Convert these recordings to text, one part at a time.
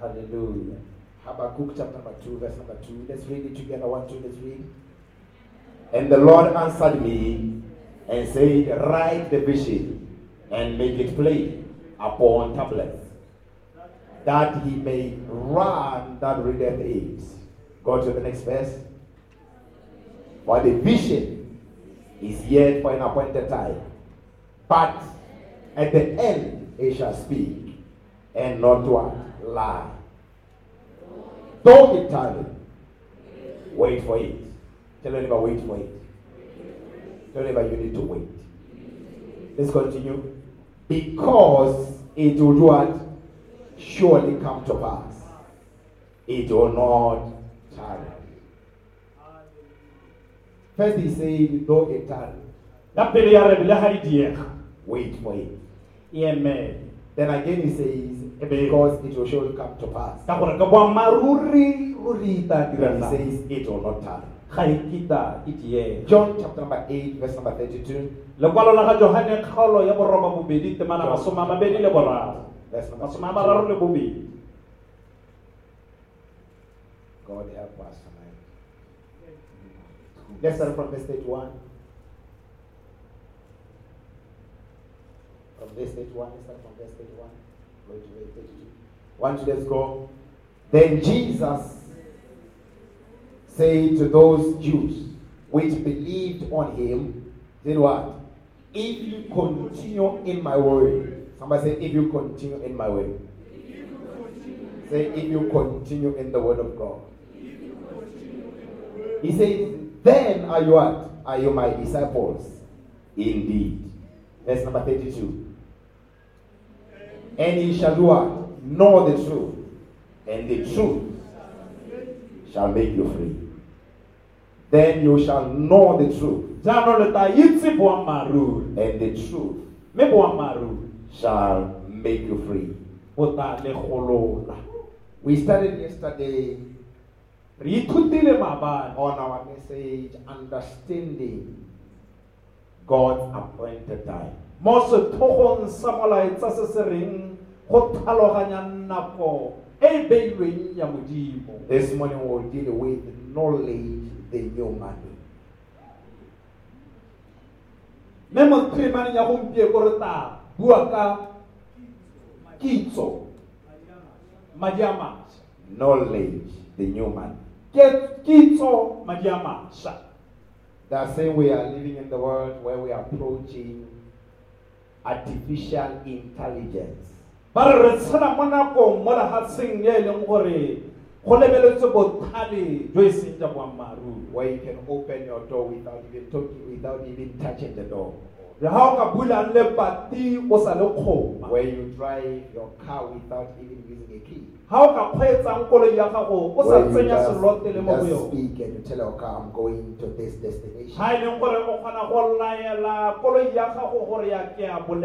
Hallelujah. Habakkuk chapter number 2, verse number 2. Let's read it together. One, two, let's read. And the Lord answered me and said, Write the vision and make it plain upon tablets, that he may run that readeth it. Go to the next verse. For the vision is yet for an appointed time, but at the end it shall speak, and not what? Lie. Though it tired. wait for it. Tell neighbor, wait for it. Tell neighbor, you need to wait. Let's continue. Because it will do what? Surely come to pass. It will not tarry. First he said, though it tarry, ya pele ya re le ha di wait for it. emele Then again he says, because it will surely come to pass. ka gore ka boammaaruri ruri ta Then direla he says, it will not tarry. ga kita diega John chapter number 8, verse number 32. lekwalo la ga johane kgaolo ya boroba bobedi temana masome a mabedi le boraro Verse number masome a mararo 32. le bobedi God help us tonight. Let's start from verse 31. From verse 31, let's start from verse 31. Go to verse 32. One, two, let's go. Then Jesus said to those Jews which believed on him, then what? If you continue in my word. Somebody say, if you continue in my word. Say, if you continue in the word of God. He says, then are you what? Are you my disciples? Indeed. Verse number 32. And ye shall do what? Know the truth. And the truth shall make you free. Then you shall know the truth. jaanong le ta itse boammaaruri And the truth shall make you free. bo ta le golola We started yesterday re ithutile maabane on our message, understanding God's appointed time. Mo setlhogong sa molaetsa se se reng go tlhaloganya nako e beilweng ya modimo This morning we'll deal with knowledge, the new money. mme mo temaneng ya gompieko re ta bua ka kitso madi a mašwa Knowledge, the new money. ke kitso madi a mašwa That saying we are living in the world where we are approaching artificial intelligence. Ba re re tshela mo nakong mo lefatsheng e e leng gore go lebeletswe jo e seng boammaaruri Where you can open your door without even talking, without even touching the door. Le ga o ka bulang le pati o sa le kgoma Where you drive your car without even using a key. ga o ka kgweetsang koloi ya gago o sa Where you tsenya just, selote le mo go just speak and you tell your car, I'm going to this destination. e leng gore o kgona go laela koloi ya gago gore ya ke We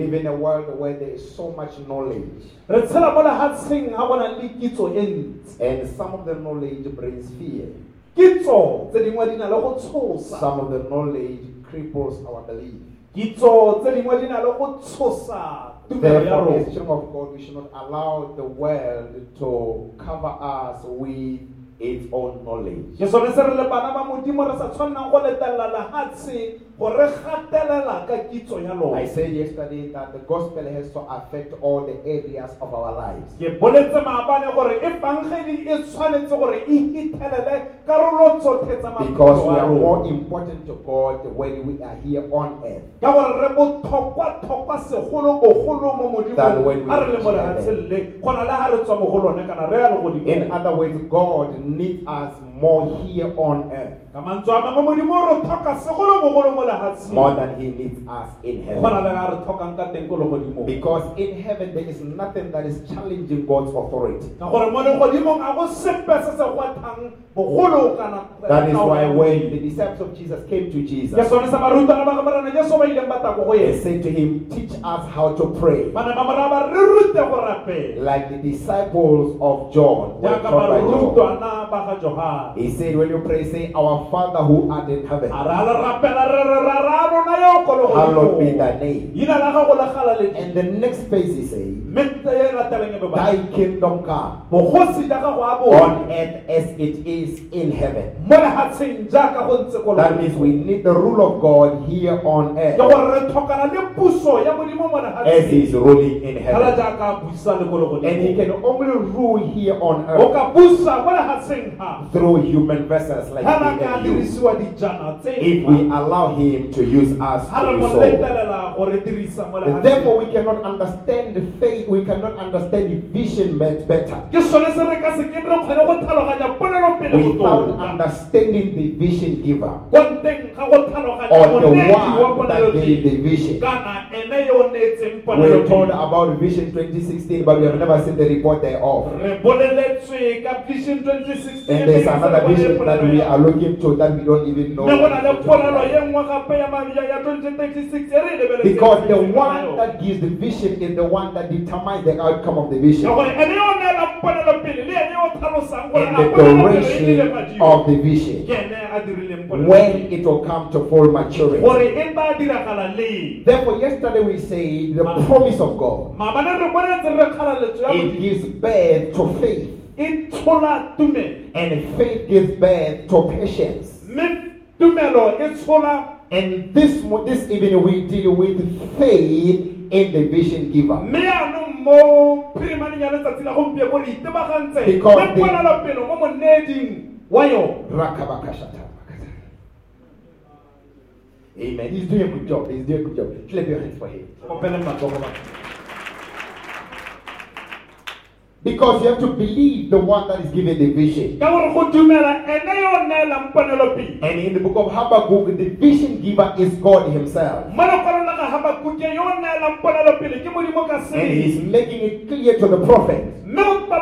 live in a world where there is so much knowledge, re tshela mo lefatsheng ga go nang le kitso e ntsi and some of the knowledge brings fear. kitso tse dingwe di na le go tshosa Some of the knowledge cripples our belief. Kitso tse dingwe di na le go tshosa tumelo ya Therefore, as rona children of God, we should not allow the world to cover us with its own knowledge. ke sone se re le bana ba modimo re sa tshwannang go letelela lefatshe go gatelela ka kitso ya I said yesterday that the gospel has to affect all the areas of our lives. ke boletse maabane gore e bangedi e tshwanetse gore e hithelele karolo tsotlhe tsa Because we are more important to God when we are here on earth. ka gore re botlhokwa-tlhokwa segolo-bogolo mo Than when we a re le mo reach lefatsheng le go na le ga re tswa mo go lone kana re ya le In other words, God needs us more here on earth ka mantswe a mangwe modimo re tlhoka segolo-bogolo mo lefatsheng more than He needs us in go na le heaven. ga re tlhokang ka teng ko le godimo Because in heaven there is nothing that is challenging God's authority. ka gore mo legodimong a go sepe se se gwathang bogolo kana That is why when the disciples of Jesus came to Jesus, sone sa barutwana ba gamarana jesu ba ileng ba tako go they said to him, Teach us how to pray. ba ne ba moraya ba re rute go rapela Like the disciples of John were jaaka taught by John. barutwana ba ga johane He said, When you pray, say, Our Father who art in heaven, a ra le rapela re re ra ra rona yo ko le hallowed be thy name. leina la gago le gala le And the next phrase he said, mme latelang be ba Thy kingdom come. Bogosi ja gago a bo on earth as it is in heaven. mo lehatsheng jaaka go ntse ko That means we need the rule of God here on earth. Gore re tlhokana le puso ya modimo mo as He is ruling in heaven. jaaka a busa le ko And He can only rule here on earth. Ka busa mo lehatsheng ha through human vessels like fela me and you. If we allow Him to use us to do so. letelela gore dirisa mo And lehatsheng therefore, we cannot understand the faith, we cannot understand the vision bet- better. Ke sone se re ka se ke re kgone go tlhaloganya ponelopele without understanding the vision giver ko nteng ga or the one that gave the vision. kana ene yo o neetseng We're told about Vision 2016, but we have never seen the report thereof. re boleletswe 2016 And there's another vision that we are looking to that we don't even know. mme go na le what polelo it ye is. nngwe gape ya ma- ya- ya 2036 re lebeletseng Because the one that gives the vision is the one that determines the outcome of the vision gore ene yo o neelang ponelopele le ene yo o tlhalosang gore and the duration of the vision. ke ene a dirileng When it will come to full maturity. gore tla diragala leng Therefore, yesterday we said the promise of God. maabane re bonetse re kgalaletso ya It gives birth to faith, and faith gives birth to patience. mme tumelo tshola And this this evening we deal with faith in the vision giver. mme yaanong mo phirimaneng ya letsatsi la gompieko re itebagantse Because le the- ponelopele mo moneding wa yone Rakabakashata. Amen. He's doing a good job. He's doing a good job. Clap your hands for him. opele matsogo ba Because you have to believe the one that is giving the vision. ka gore go dumela ene yo o neelang ponelopele And in the book of Habakkuk, the vision giver is God Himself. mo lekwalong la ga habakuke yo o neelang ponelopele ke modimo ka And He's seng making it clear to the prophet mme o tatameletsa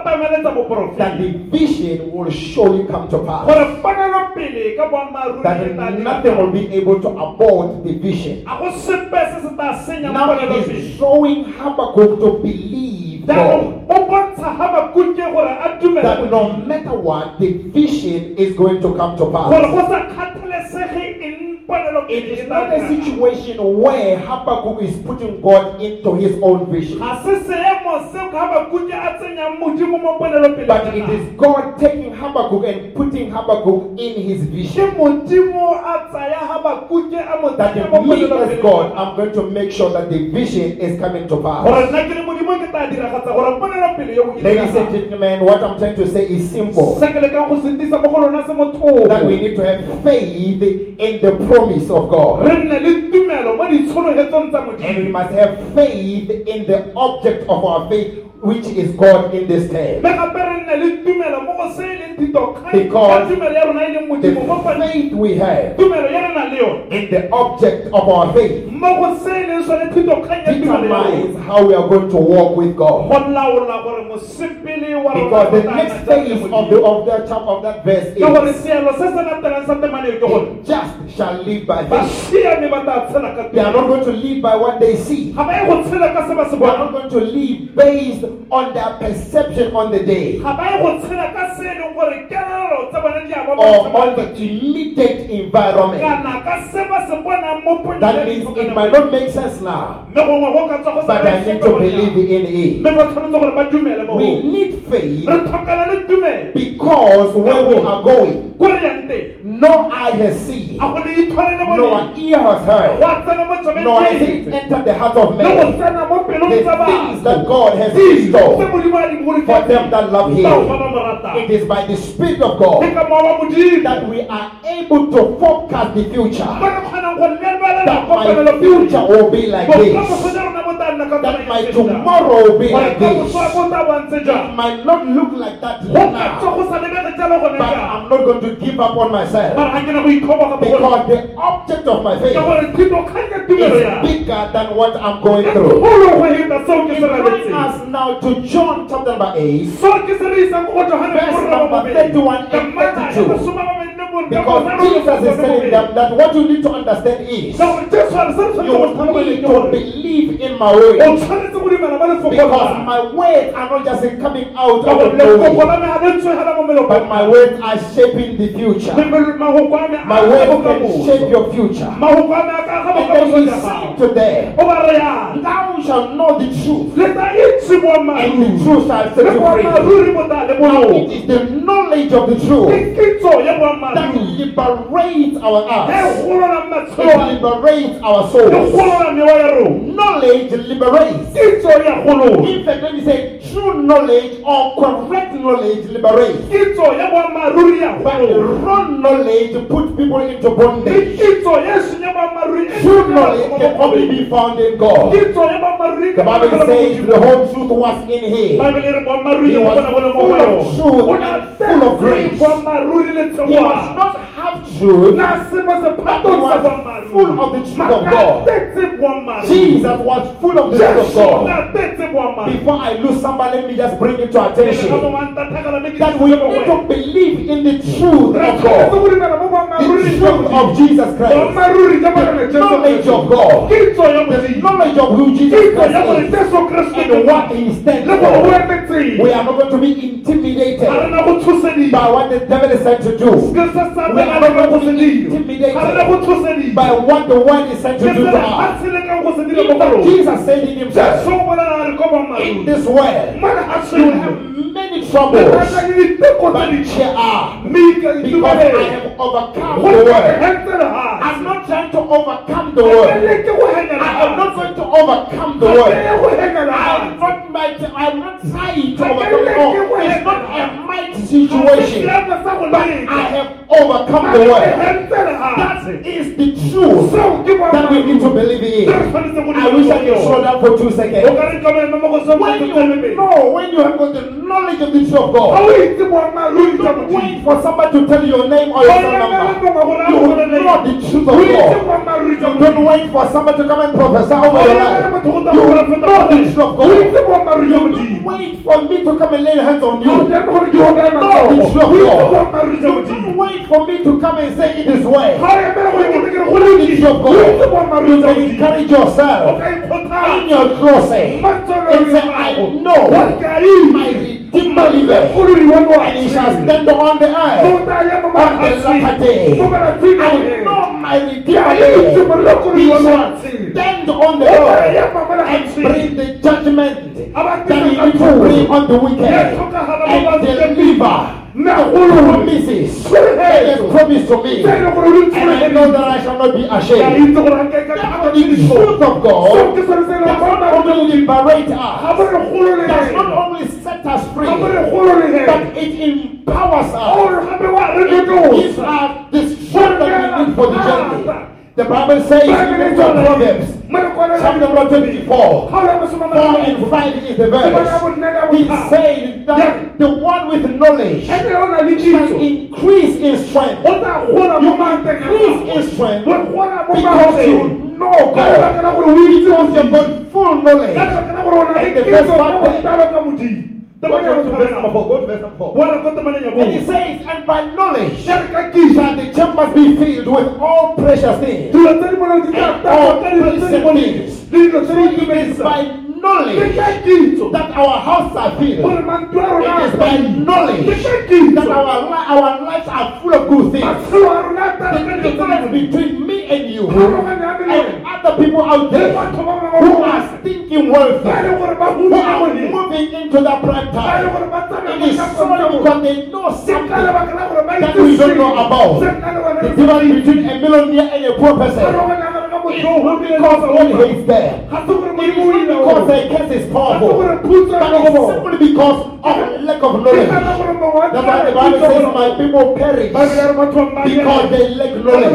that the vision will surely come to pass. gore ponelopele ka boammaaruri That nothing will be able to abort the vision. a go sepe se se tla senyang Now it is showing Habakkuk to believe God. jaanong o bontsha habakuke gore a That no matter what, the vision is going to come to pass. go sa kgathalesege eng ponelopele It is not a situation where Habakkuk is putting God into his own vision. ga se seemo seo ka habakuke a tsenyang modimo mo ponelopele But it is God taking Habakkuk and putting Habakkuk in his vision. modimo a tsaya habakuke a mo That tsenya me as. God, I'm going to make sure that the vision is coming to pass. nna ke le modimo ke tla diragatsa gore ponelopele yo Ladies and gentlemen, what I'm trying to say is simple. se ke lekang go sentisa mo go lona se That we need to have faith in the promise of God. re nne le tumelo mo ditshologetsong tsa And we must have faith in the object of our faith, which is God in this time. mme gape re nne le tumelo mo go se leng thitokgang Because ka tumelo ya rona leng The modimo mo pa- faith we have tumelo ya re nang le yone in the object of our faith mo go se leng sone thitokgang ya tumelo ya determines how we are going to walk with God. go laola gore mosepele wa rona Because the next nna jang le phase of the of that chapter of that verse is seelo se se latelang sa temaneo ke gore just shall live by faith. basiame ba tla tshela ka They are not going to live by what they see. ga ba ye go tshela ka se ba se They are not going to live based on their perception on the day or on the immediate environment. That means it might not make sense now, but I need to believe in it. We need faith because where we are going, no eye has seen, no ear has heard, nor has entered the heart of man. Tsena mo pelong The tsa things that God has tse bestowed modimo a di for them that love Him. ba mo ratang It is by the Spirit of God ka mowa wa modimo that we are able to forecast the future. re kgonang go lebelela That my future will be like this. Bokamoso ja rona bo tla nna ka That my tomorrow will be like this. bo tla bontse jang It might not look like that now, go sa lebege jalo gone but I'm not going to give up on myself mara ga ke na go ikgoboga mo go because the object of my faith gore thitokgang ya tumelo is bigger than what I'm going through. kgolo go heta seo ke It se brings us now to John chapter number 8. seo ke se re isang go go johane Verse number 31 and 32. Because Jesus is telling them that what you need to understand is ka gore jesu a re se re tshwanetse you need to believe in my way. tshwanetse go dumela ba lefoko Because my words are not just coming out of the way, la me ga le tswegela mo melokong but my words are shaping the future. mahoko a me a My words can shape your future. mahoko a me a ka And then he said to them, o ba re yana Thou shalt know the truth, and the truth shall set you free. boammaaruri bo tla le Now it is the knowledge of the truth that liberates our hearts. golola It matshelo a liberates our souls. Golola mewa ya rona Knowledge liberates. ya golola In fact, let me say, true knowledge or correct knowledge liberates. kitso ya boammaaruri ya But wrong knowledge puts people into bondage. kitso ya eseng ya boammaaruri True knowledge can only be found in God. kitso ya boammaaruri The Bible says the whole truth was in Him. Boammaaruri He was bona bo le mo full of truth O na and full of grace. He was not half truth. na sebo se But he phatong was full of the truth of God. Jesus was full of the truth of God. Before I lose somebody, let me just bring it to attention mo wa ntatlhakala mme ke that we need to believe in the truth of God, go dumela mo boammaaruri the truth of Jesus Christ, boammaaruri jwa bana the knowledge of God, the knowledge of who Jesus kitso ya gore Christ is, and what. He stands le gore o for. We are not going to be intimidated ga re na go tshosediwa by what the devil is sent to do, ke se sa We are ga re not na go going to se be dira intimidated ga re na go tshosediwa by what the word is ke to do to us. ga se le kang go se dira mo In go fact, rona Jesus said in Himself, Jesu o bolela a re in this world, you have many troubles, batla le diteko tse but here are. Because I have overcome the world. I'm not trying to overcome the world. le ke go hengela I am not going to overcome the world. I'm not might, I'm not trying to overcome it. can No, let you it's not a might situation. seemo sa go But I have overcome the world. That is the truth that we need to believe in. I wish I could dira down for two seconds. ka re ka mema mo go When you know, when you have got the knowledge of the truth of God, o itse boammaaruri jwa don't wait for somebody to tell you your name or your phone number. You know the truth of God. You don't wait for somebody to come and prophesy over your life. You know the truth of God. Boammaaruri jwa You don't modimo wait for me to come and lay hands on you. tsene gore ke go kaya matsogo o itse boammaaruri jwa You modimo don't wait for me to come and say it is well. ga o emela gore ke tekere go You le know the truth of o itse God. You can encourage yourself in your closet and say, I know my Redeemer liveth, and he shall stand on the earth on the latter day. I know my Redeemer. He shall stand on the earth and bring the judgment that he to bring on the wicked. And deliver promises that promised to me. And I know that I shall not be ashamed. Therefore, the truth of God does not only liberate us, does not only set us free, but it empowers us. It gives us the strength that we need for the journey. The Bible says in the book of Proverbs, chapter number 24, 4 and 5 is the verse. He said that the one with knowledge shall increase in strength. You increase in strength because you know God. Because you've got full knowledge. And the first part Go to verse number 4. Go to verse number 4. And he says, and by knowledge shall the chambers be filled with all precious things. It is by knowledge that our houses are filled. It is by knowledge that our, li- our lives are full of good things. The difference between me and you and other people out there who are thinking wealthy, who are moving into that prime time, it is solely because they know something that we don't know about. The difference between a millionaire and a poor person because God hates them. Not because their case is powerful, but simply because of a lack of knowledge. That's why the Bible says, My people perish because they lack knowledge.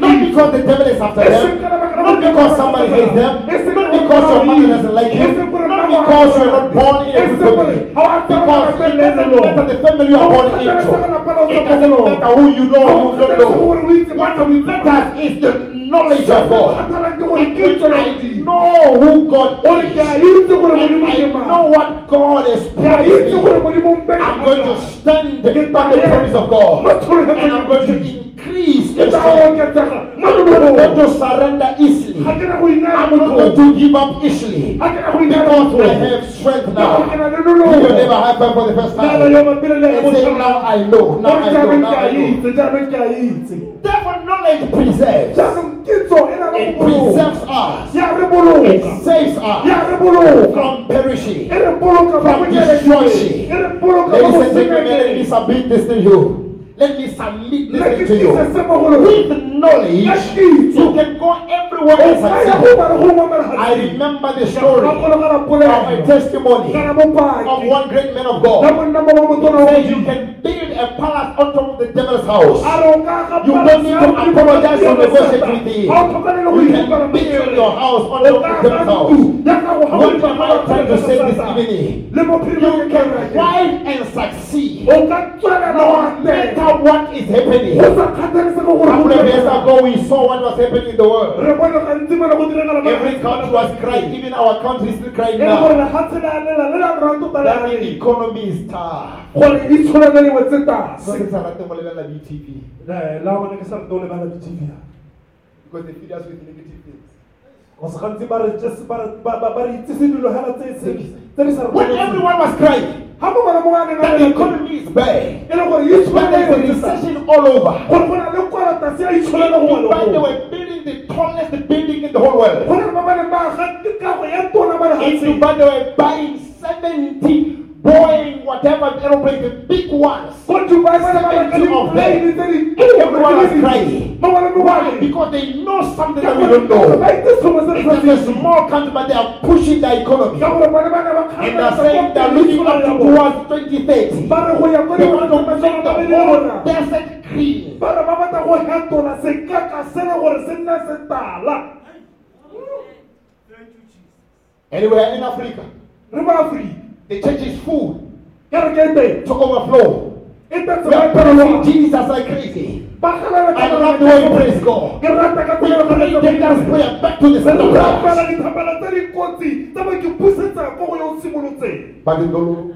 Not because the devil is after them, not because somebody hates them, not because your mother doesn't like you, not because you're not born in a good family, Because it doesn't matter the family you are born into. It doesn't matter who you know who don't know. What matters is the knowledge of God. In which I know who God is. I know what God has promised me. I'm going to stand on the promise of God. And I'm going to increase in strength. I'm not going to surrender easily. I'm not going to give up easily. Because I have strength now. Your neighbor high five for the first time. And say, now I know. Now I know. Now I know. Therefore, knowledge preserves. It preserves us. It saves us from perishing, from destruction. Ladies and gentlemen, let me submit this to you. Let me submit this to you. With knowledge, you can go everywhere and succeed. I remember the story of a testimony of one great man of God. He said you can build a palace on top of the devil's house. You don't need to apologize or negotiate with him. You can build your house on top of the devil's house. What am I trying to say this evening? You can thrive and succeed. No matter what is happening. A couple of years ago, we saw what was happening in the world. Every country was crying. Even our country is still crying now. That the economy is tough. So ke sa rate go lebelela BTV because they feed us with negative things. When everyone was crying, the economy is bad. A recession all over. But they were building the tallest building in the whole world. In Dubai, they were buying 70 Boeing, whatever aeroplanes, the big ones. 70 of them. And everyone was crying. Why? Because they know something that we don't know. It's a small country, but they are pushing the economy. And they're saying they're looking up towards 2030. They want to make the whole desert green. Anywhere in Africa, the church is full. To overflow. We are praising Jesus like crazy. I love the way praise God. We pray, take us prayer back to the center of prayer. But in Dololo,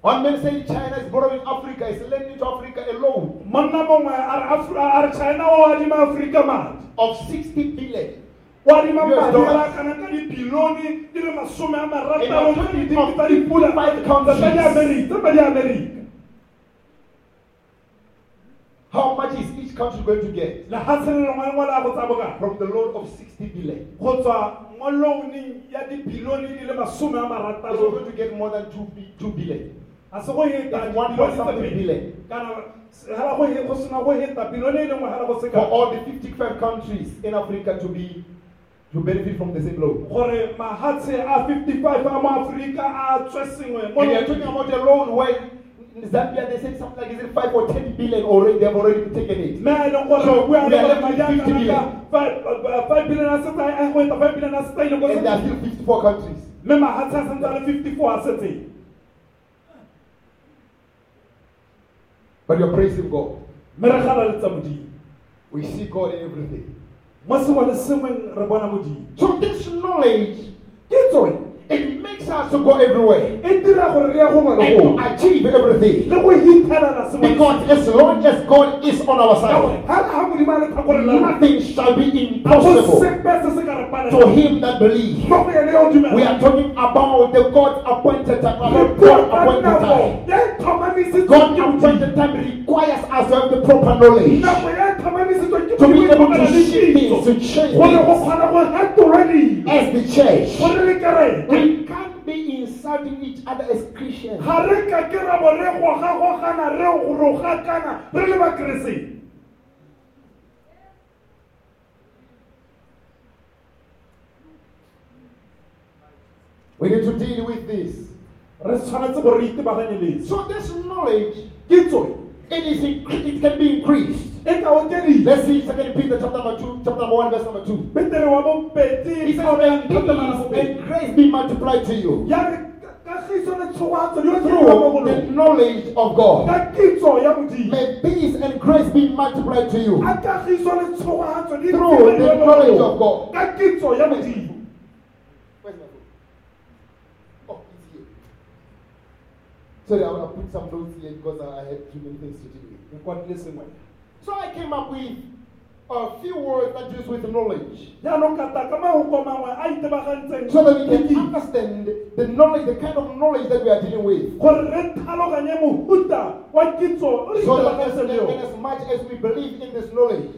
one man saying China is borrowing Africa, is lending to Africa a loan monna mongwe a re Af- a re china o adima aforika madi of 60 billion. o adima US madi dollars. kana ka dibilione di le masome a marataro a tse di 25 tsa dipula tsa countries. di amerika tsa di amerika How much is each country going to get lehatshe le lengwe le ngwe la go tsa from the loan of 60 billion? go tswa mo loaning ya dibilione di le masome a Are going to get more than 2, 2 billion? A se go heta It's one bilione point tse something pedi. billion. kana hela go sena go heta bilione e le nngwe hela go se For all the 55 countries in Africa to be to benefit from the same loan. gore mahatshe a 55 a mo aforika a tswe sengwe mo And you're talking about a loan where in Zambia they said something like is it 5 or 10 billion already, they've already taken it. gore So, we are left with a 50 kana billion. five- uh, five billion a setse a go eta five billion a setse a And there are still 54 countries. mme mahatshe a santse a le But you're praising God. mme re gala le tsa modimo We see God in everything. mo sengwe le sengweng re bona modimo So this knowledge, it makes us to go everywhere. Dira gore re ya gongwe le and to achieve everything. le go hithelela sengwe le Because as long as God is on our side, ga ga modimo a le tlhakore la rona nothing shall be impossible sepe se se ka re to him that believes. mo go ene yo o We are talking about the God appointed time, God appointed time. God appointed time requires us to have the proper knowledge. Nako ya tlhomamisitswe ke to be able to shift things, to change things kgona go fetolwa dilo as the church. Gore le kereke We can't be insulting each other as Christians. ga re ka ke ra bo re gogagogana re rogakana re le bakereseng We need to deal with this. re tshwanetse gore re itebaganye letse So this knowledge, it is it can be increased Let's see Second Peter chapter number two, chapter number one, verse number two. petere wa bobedi He says, and tlhokomela peace bobedi and grace be multiplied to you ya re ka- kagiso le tshogatso di through the knowledge of God. ka kitso ya modimo May peace and grace be multiplied to you. a kagiso le tshogatso di Through the knowledge of God. ka kitso ya modimo Where's my phone? Oh, it's here. Sorry, I want to put some notes here because I have too many things to do So I came up with a few words that deals with knowledge. jaanong ka tla ka mahoko mangwe a itebagantseng So that we can understand the knowledge, the kind of knowledge that we are dealing with. gore re tlhaloganye mohuta wa kitso o re So that as, and as much as we believe in this knowledge,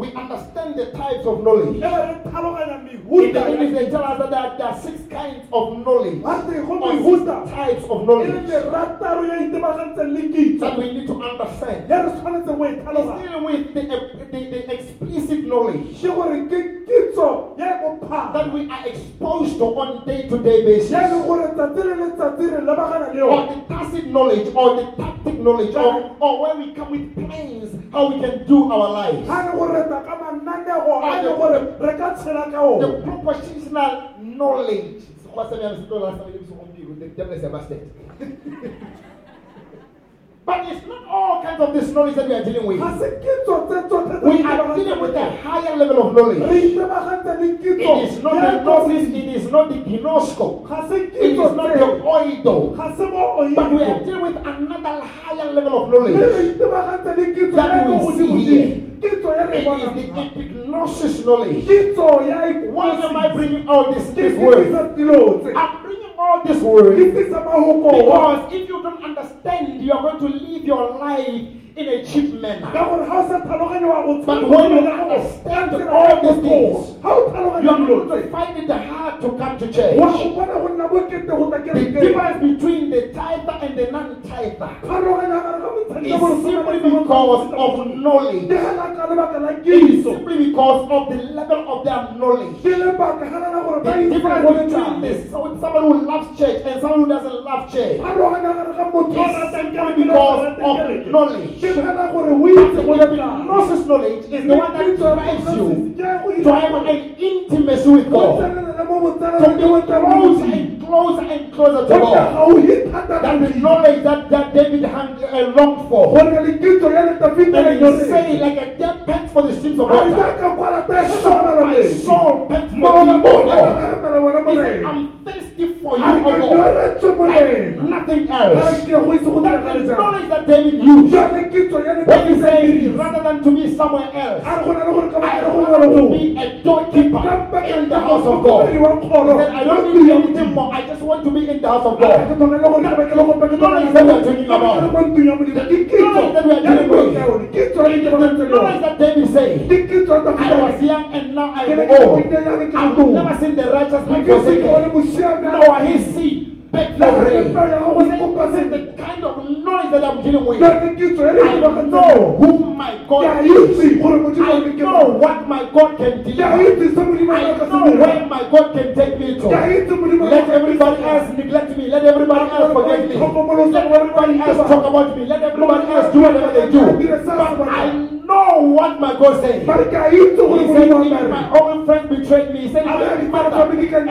we understand the types of knowledge. be re tlhaloganya In the English, they tell us that there are, there are six kinds of knowledge, Wa re go or six types of knowledge. Merataro ya itebagantseng le kitso. That we need to understand. ya re tshwanetseng go It's with the, the, the explicit knowledge ke gore ke kitso ya bophara that we are exposed to on day-to-day basis, ya leng gore tsatsi le letsatsi re lebagana le or the tacit knowledge, or the tactic knowledge, or, or where we come with plans how we can do our lives. ga ne gore tla ka mananego a le gore re ka tshela ka one. The propositional knowledge. But it's not all kinds of this knowledge that we are dealing with. ga se kitso tse tsotlhe tse We are dealing with a higher level of knowledge. itebagantse le kitso It is not the gnosis, ekonomi. it is not the gnosco, it is not the oido. ga se mo But we are dealing with another higher level of knowledge. That we see here. kitso ya re It is the epignosis knowledge. Why am I bringing all this, this word? dirisa dilo tse I'm bringing all this word ke tlisa mahoko because if you don't understand, you are going to live your life in a cheap manner. ka gore ga o sa tlhaloganye wa go But when you understand all these things, You are going to find it hard to come to church. wa go bona go nna bokete go ta The difference between the tither and the non-tither pharologanya gare ga motshameko is simply because of knowledge. di gana ka lebaka la It is simply because of the level of their knowledge. ke lebaka ganana The difference between this, so someone who loves church and someone who doesn't love church pharologanya gare ga is simply kereke le o because of knowledge. But letlang gnosis knowledge is the one that drives you to have an intimacy with God, to be closer and closer and closer to God. That the knowledge that, that David had uh, longed for. And he say like a dead pants for the streams of water. My soul pants for thee, O Lord. I'm thirsty for you, oh O Lord. Like nothing else. That is the knowledge that David used. When he said, rather than to be somewhere else, I want to be a doorkeeper in the house of God. He said, I don't need anything more. I just want to be the house of God. The knowledge that David said, I was young and now I am old. I've never seen the righteous man forsaken, nor his seed rain. He said, This is the kind of knowledge that I'm dealing with. I know whom my God is. I know what my God can deliver. I know where my God can take me to. Let everybody else neglect me. Let everybody else forget me. Let everybody else talk about me. Let everybody else do whatever they do. But I know what my God says. He said, my own friends betrayed me. He said, and father forget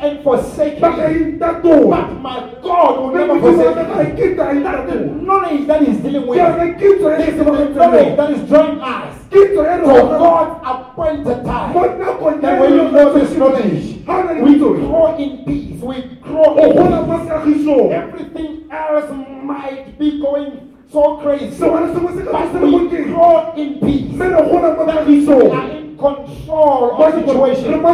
and forsake me. But my God will never forsake me. That's the knowledge that he's dealing with. This is the knowledge that is drawing us to God's appointed time. And when you know this knowledge, we grow in peace. We grow in peace. Everything else might be going so crazy. But we grow in peace. That we are in control of situation. We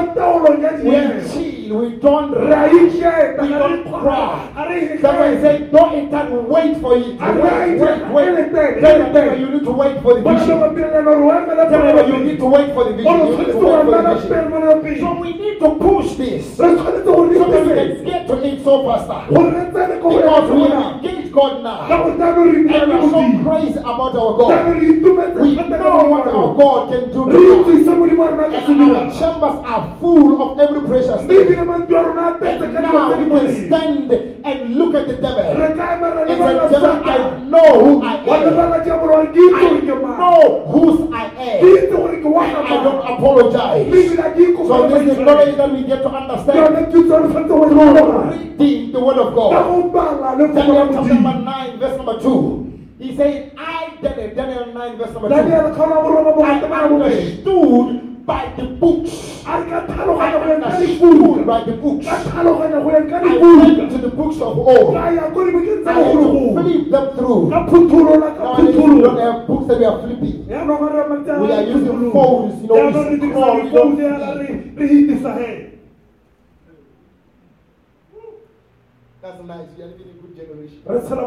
chill. We don't rush. We don't cry. Why say, don't intend, wait for it. Wait, wait, wait. Tell you need to wait for the vision. Tell you need to wait for the vision. You need to wait for the vision. So we need to push this so that we can get to it so faster. Because we engaged God now. ka gore tlabe re And we so crazy about our God. We know what our God can do. to us. itsise modimo wa rona ka se And our chambers are full of every precious thing. ebile mantswe a rona a tletse ka dilo Now we can stand and look at the devil. re ka emara le And bana devil, I know who I am. lebala ke gore wa ke itse gore ke I know whose I am. itse gore ke wa And I don't apologize. mme ebile a ke So this is knowledge that we get to understand yone thuso re tshwanetse go tlhola reading the word of God. go bala le Daniel chapter number 9, verse number 2. He said, I, Daniel, Daniel 9, verse number 2. daniel kgona go I bogate bana bobedi understood by the books. a re ka I tlhaloganya go ya ka understood by the books. ka tlhaloganya go ya ka I went to the books of old. ka ya ko dibukeng I had to flip them through. ka phuthulola ka Nowadays, we don't have books that we are flipping. yaanong re mantse We are using phones, you know, we scroll, we don't yana see. re re hitisa he That's nice. We are living in a good generation. re tshela mo kokomaneng e He said, I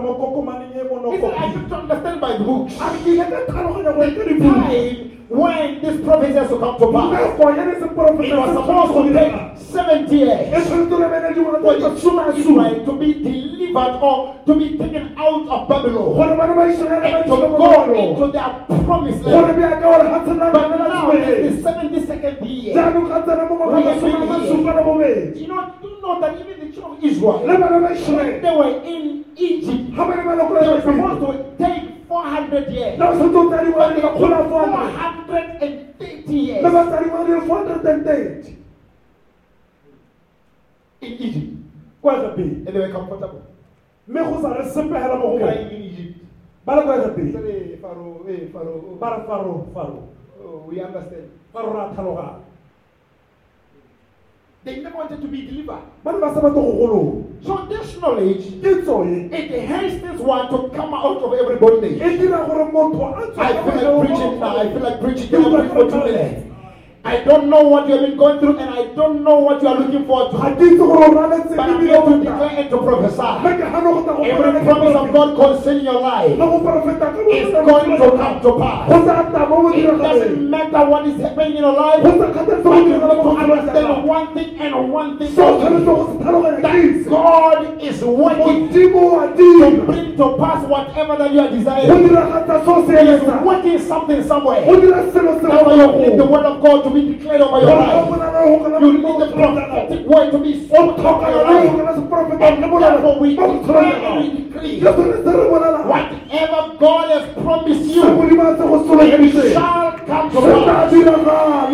to understand by the books. a re ke ile ka tlhaloganya go ya ka dibuka Time when this prophecy has to come to pass. nako ya ne se It was supposed to take 70 e years tshwanetse re bene dingwaga for tse the tsa children some of Israel to be delivered or to be taken out of Babylon. Gore bana ba israele ba and to go into their promised land. bjaka gore ga tsena But now it's the 72nd year. jaanong ga tsena mo ngwaga wa some a masupa le bobedi You know, you know that even the children of Israel, le bana ba when israele they were in Egypt, ga ba ne ba they were supposed to take 400 years. le ba tshwanetse go tsaya dingwaga But they ka took kgolo a 430 years. Le ba tsaya dingwaga di le four hundred and thirty in Egypt. kwa egapeng And they were comfortable. mme go sa re sepegela mo go Crying in Egypt. ba le kwa egapeng Hey, Pharaoh, hey, Pharaoh. Oh. ba re faro faro oh, we understand. faro ra They never wanted to be delivered. ba ne ba sa batle go gologa So this knowledge, it hastens one to come out of every bondage. e dira gore motho a tswe I feel like preaching now. I feel like preaching. Can I preach for two minutes? I don't know what you have been going through, and I don't know what you are looking forward ga to. ke itse gore o raletse But I'm here to declare and to prophesy. ke gana go tla go Every promise of God concerning your life le go profeta ka is going to come to pass. go tla tla mo It doesn't matter what is happening in your life, go tla kgathatse but you need to understand one thing and one thing se o tshwanetse only. go se tlhaloganya ke That? God is working to bring to pass whatever that you are desiring. diragatsa se o se He is working something somewhere. go dira selo se That's why you need the word of God to be declared over your gore ga o life. bolela go kana You need the botshelong jwa gago. prophetic word to be spoken over your life. And therefore we mo botshelong jwa declare and we decree le sone se re bolela whatever God has promised you, modimo a se go it shall come to pass.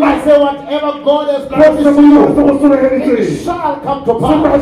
I say whatever God has promised modimo a se you, it shall come to pass.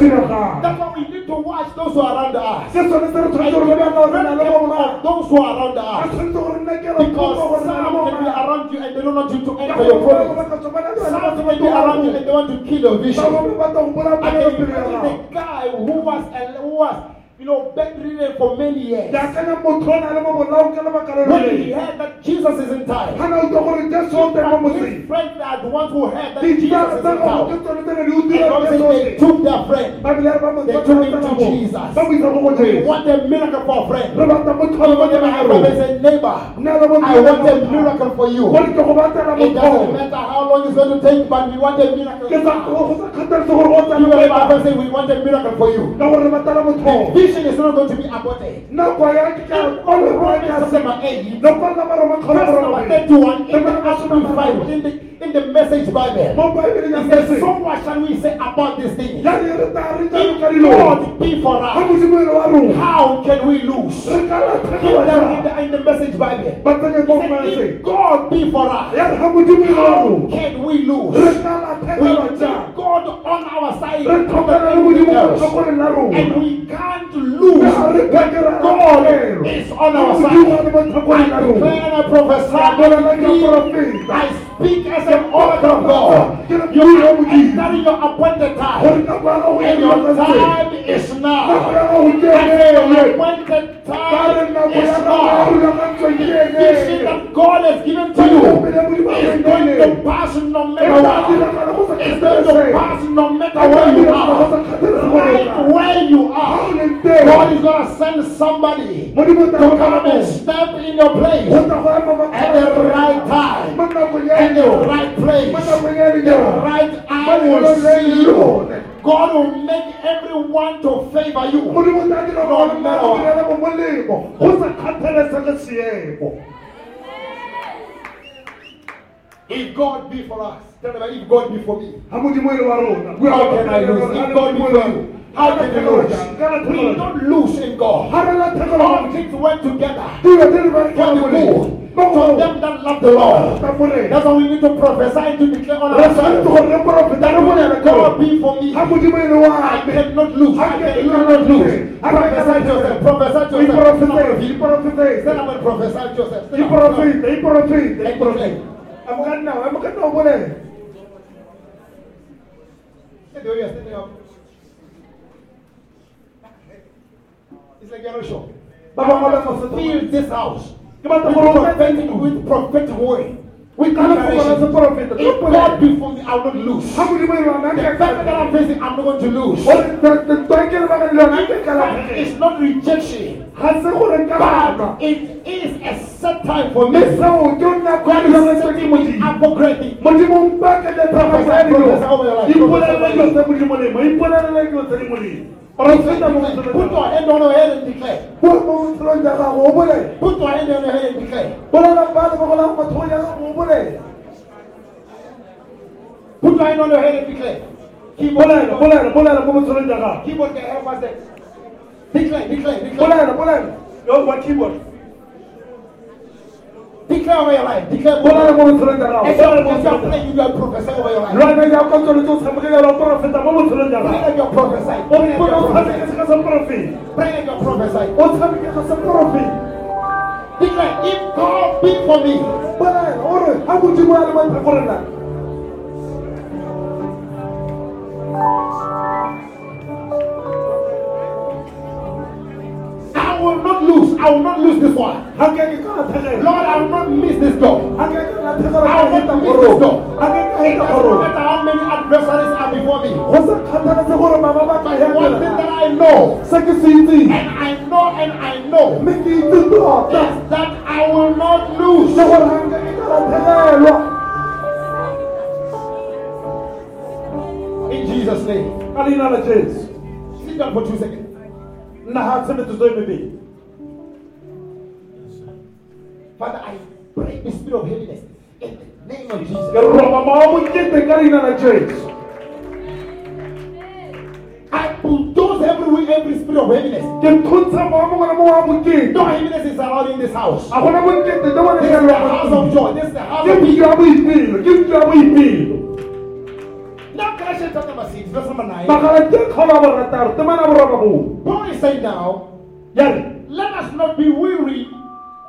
That's why we need to watch those who are around us. ke sone se re And tshwanetse to gore be re bana gore very na le careful bona of those who are around us. tshwanetse gore nne ke Because gore na le some can be around you and they don't want you to enter your promise. Batla go bona Some le be around you they want to kill your vision. bangwe ba batla go bona I can imagine the guy who was who was you know bedridden for many years. ke akanya motho o na le mo bolao ka lebaka le When he heard that Jesus is in time, ga na utlwa gore jesu o teng mo but motseng his friends are the ones who heard that Jesus is in town. tsone tse ne di And utlwile God said jesu o they took their friend. babile re ba mo They took him to Jesus. ba mo isa go go We want a miracle for a friend. re batla motho Come wa on, never say, neighbor, I want a miracle for you. gore ke go batlela It doesn't matter how long it's going to take, but we want a miracle. ke sa now. go sa kgathalese gore o You will say we want a miracle for you. Ka gore re batlela The motho vision is not going to be aborted. nako ya ka o le go ka Verse se number eight. no kwa la maro ma Verse kholo number go 31 in the Amplified, in the, in the Message Bible. It says, so what shall we say about this thing? ya ni re ta ri ta If God be for us, mo se mo wa rona how can we lose? re ka la In the, in the, in the Message Bible. ba tsenya go It ma says, se if God be for us, ya ha mo di mo wa how can we lose? re ka la We need God on our side re tlhoka le mo di mo else. tlhokole la rona And we can't lose God is on our side. I declare and I prophesy and I decree, I speak as an oracle of God. You are entering your appointed time. And your time is now. And your appointed time is now. The vision that God has given to you is going to pass no matter what. It's going to pass no matter where you are. Right where you are. God is going to send somebody to come and step in your place at the right time, the right place, the right I will see you. God will make everyone to favor you. modimo tla dira No matter what. madirele mo molemo go sa kgathalesege seemo If God be for us, tell them if God be for me, ga modimo le wa rona how can I lose? If God be for you, how can you lose? We don't lose in God. All things work together dilo tse di for the molemo them that love the Lord. That's why we need to prophesy to declare on ourselves. gore re porofeta re bolele ka God be for me. modimo e le wa I cannot lose. I cannot lose. Prophesy to yourself. Prophesy to yourself. iporofete Stand up and prophesy to yourself. Stand up. iporofete iporofete And iporofete declare. amokanna amokanna o bolele Hey, the way you're standing up. It's like you're not sure. ba bangwe ba mosetse Fill this house ke batla with gore o prophetic, with prophetic. With Ka lefoko la declaration. seporofeta If God be for me, I will not lose. ga modimo le wa The battle that I'm facing, I'm not going to lose. toke le baka le lona a ke It's not rejection, ga se gore ka but it is a set time for me. nna kwa God is setting me mo Put your hand on your head and declare. bua mo botshelong ja gago o bolele Put your hand on your head and declare. bolela bale ba golang mathong ya gago o bolele Put your hand on your head and declare. Keyboard, bolele bolele bolele mo botshelong ja keyboard can help us there. Declare, declare, declare. bolele bolele yo wa keyboard? Declare over your life. Declare bolele mo over botshelong ja gago As bolele you're, mo as you're botshelong praying, you are prophesying over your life. lwana ja ko tsholetse o tshamekela lo profeta mo botshelong ja Pray gago like you're prophesying. o Pray like you're tshameke prophesying. se Pray like you're prophesying. o tshameke ka sa profeta Declare, if God be for me, bolele ore ga modimo a le matlhakorena I will not lose. I will not lose this one. ga ke ke ka latlhegela Lord, I will not miss this door. ga ke ke latlhegela I will not miss this door. It doesn't matter how many adversaries are before me. go sa kgathaletse gore baba ba ka But one thing that I know, se ke se itseng and I know, and I know, itse tota is that I will not lose. Jesus' name. ka leina la jesu Sit down for two seconds. nna ga tshebetso e mebedi Father, I break the spirit of heaviness in the name of Jesus. ke roba mowa bokete ka leina la jesu I bulldoze every every spirit of heaviness. ke thontsha mowa mongwe le mongwe No heaviness is allowed in this house. ga gona bokete jo bo This is the house of joy. This is the house of peace. Paul is saying now, let us not be weary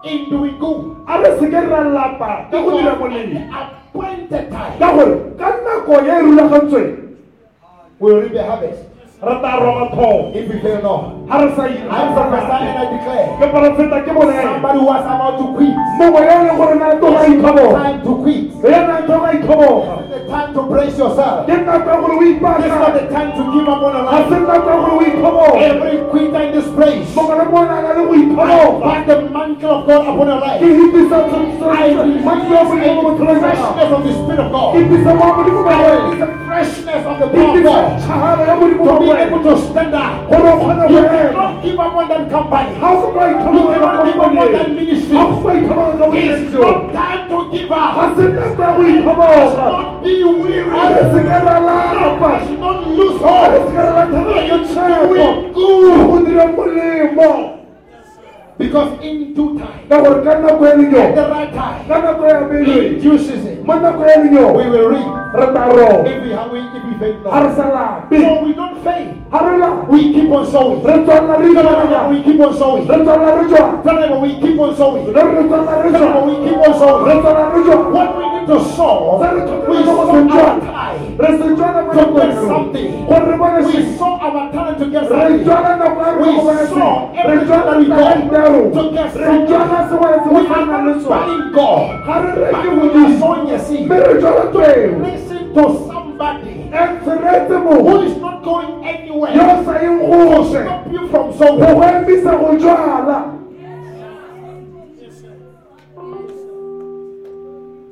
in doing good. a re seke ra lapa ka go at appointed time, ka gore ka nako ya rulagantsweng we will reap a harvest. Re tla roba thogo if we fail not. ga re sa I prophesy and I declare, ke porofeta ke bolele somebody who was about to quit, mongwe yo leng gore na to ga time to quit. Ya na to ga itlhoboga This is the time to brace yourself. ke nako ya gore o This is not the time to give up on a life. se nako ya gore o itlhoboga Every quitter in this place, mongwe le mongwe a na le go I itlhoboga bind the mantle of God upon your life. I release mantle ya modimo mo a botshelong freshness of the Spirit of God. hitisa mowa modimo mo I release a freshness of the power of God. tshagalo ya modimo To be able to stand up. gore o kgone You cannot give up on that company. ga o ka You cannot give up on that ministry. ga o ka itlhoboga ka It's not time to give up. se nako ya go Let's itlhoboga not be weary. seke ra lapa Let's not lose hope. seke ra latlhegelwa ke tshepo Doing good. go dira molemo Because in due time, ka gore ka nako ya at the right time, ka nako ya in beleng due season, mo nako ya we will reap re tla roba if we have if we fail not. So we don't fail. ga re lape We keep on sowing. re tswalela re Tell we keep on sowing. re tswalela re tswa Tell them we keep on sowing. re re tswalela re Tell them tswa we keep on sowing. tswalela re tswa What we need to sow, we sow our time. re se tswala mo To get something. gore re bone We sow our talent to get something. tswala nako ya We rona go bona saw sengwe re everything that we talente ya rona to get re tswala something. sengwe se We go are tshwana le not God. ga re reke But we are modimo sowing a seed. mme re tswala tweo Listen to somebody who is not going anywhere o sa yeng to stop you from go sowing. go emisa go jwala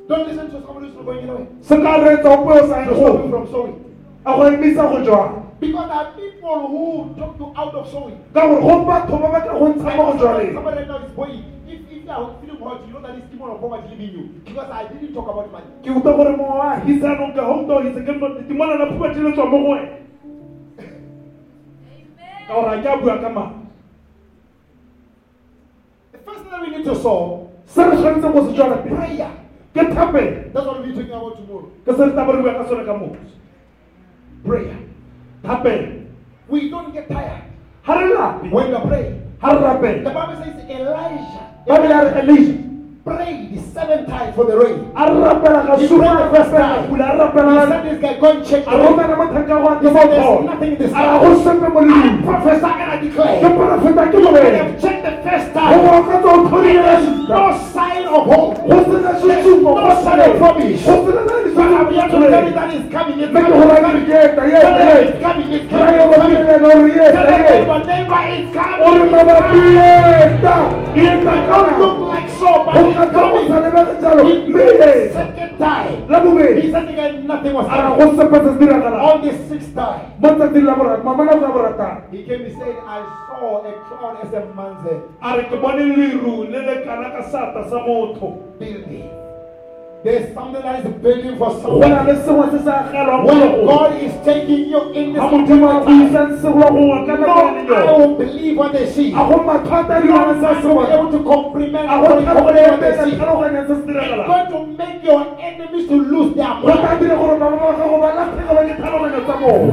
Don't listen to somebody who's not going anywhere. se ka reetsa o peo sa To stop you from sowing. A go emisa go jwala Because there are people who talk you out of sowing. ka gore go batho ba batla go ntsha I mo go know somebody, somebody right now is bowing. If, if you are feeling hot, you know that this demon of poverty living you. Because I didn't talk about money. ke utlwa gore mo wa hisanong ka home door itse ke ke mona na phuba tšheletswa mo go wena ka gore a ke bua ka mane The first thing that we need to solve se re tshwanetseng go se tswala pele prayer. ke thapelo That's what we'll be talking about tomorrow. ke se re taba re bua ka sone ka moso Prayer. thapelo We don't get tired ga when we are praying. The Bible says Elijah re elisha prayed seven times for the rain. a re rapela ga He prayed the first time. He said this guy, go and check the rain. romela mathanka go a He said there's nothing in the a sky. go sepe mo I prophesy and I declare. You can have checked the first time. wa ka tso thodile There's no sign of hope. sesupo No sign of promise. That it's coming. It's coming. It's coming. ke eta ye Tell them ye It's coming. It's coming. It's coming. ke no re Tell eta them ye neighbor, neighbor, it's coming. o re It's coming. pieta eta It don't kana look like so, but it's coming. sa lebege jalo It second time. He said again, nothing was a ra happening. go sepe se se diragala On the sixth time, mo tsatsing la borata mamana go ya boratang he came and said, I saw a cloud as a man's head a re ke bone leru le le kana ka sata sa motho building. There's something that is building for someone. le sengwe se sa agelwang When God is taking you in this time, buisang segolo gongwe ka no le will believe what they see. a go mathata a You dione are sa not se bona able to compliment what they see. tlhaloganya se se It's going to make your enemies to lose their mind. dire gore baba ba gago ba latlhegelwa ke tlhaloganyo tsa bone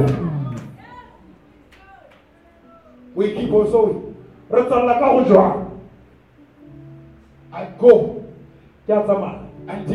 We keep on sowing. re tswalela ka go jwang I go ke a tsamaya until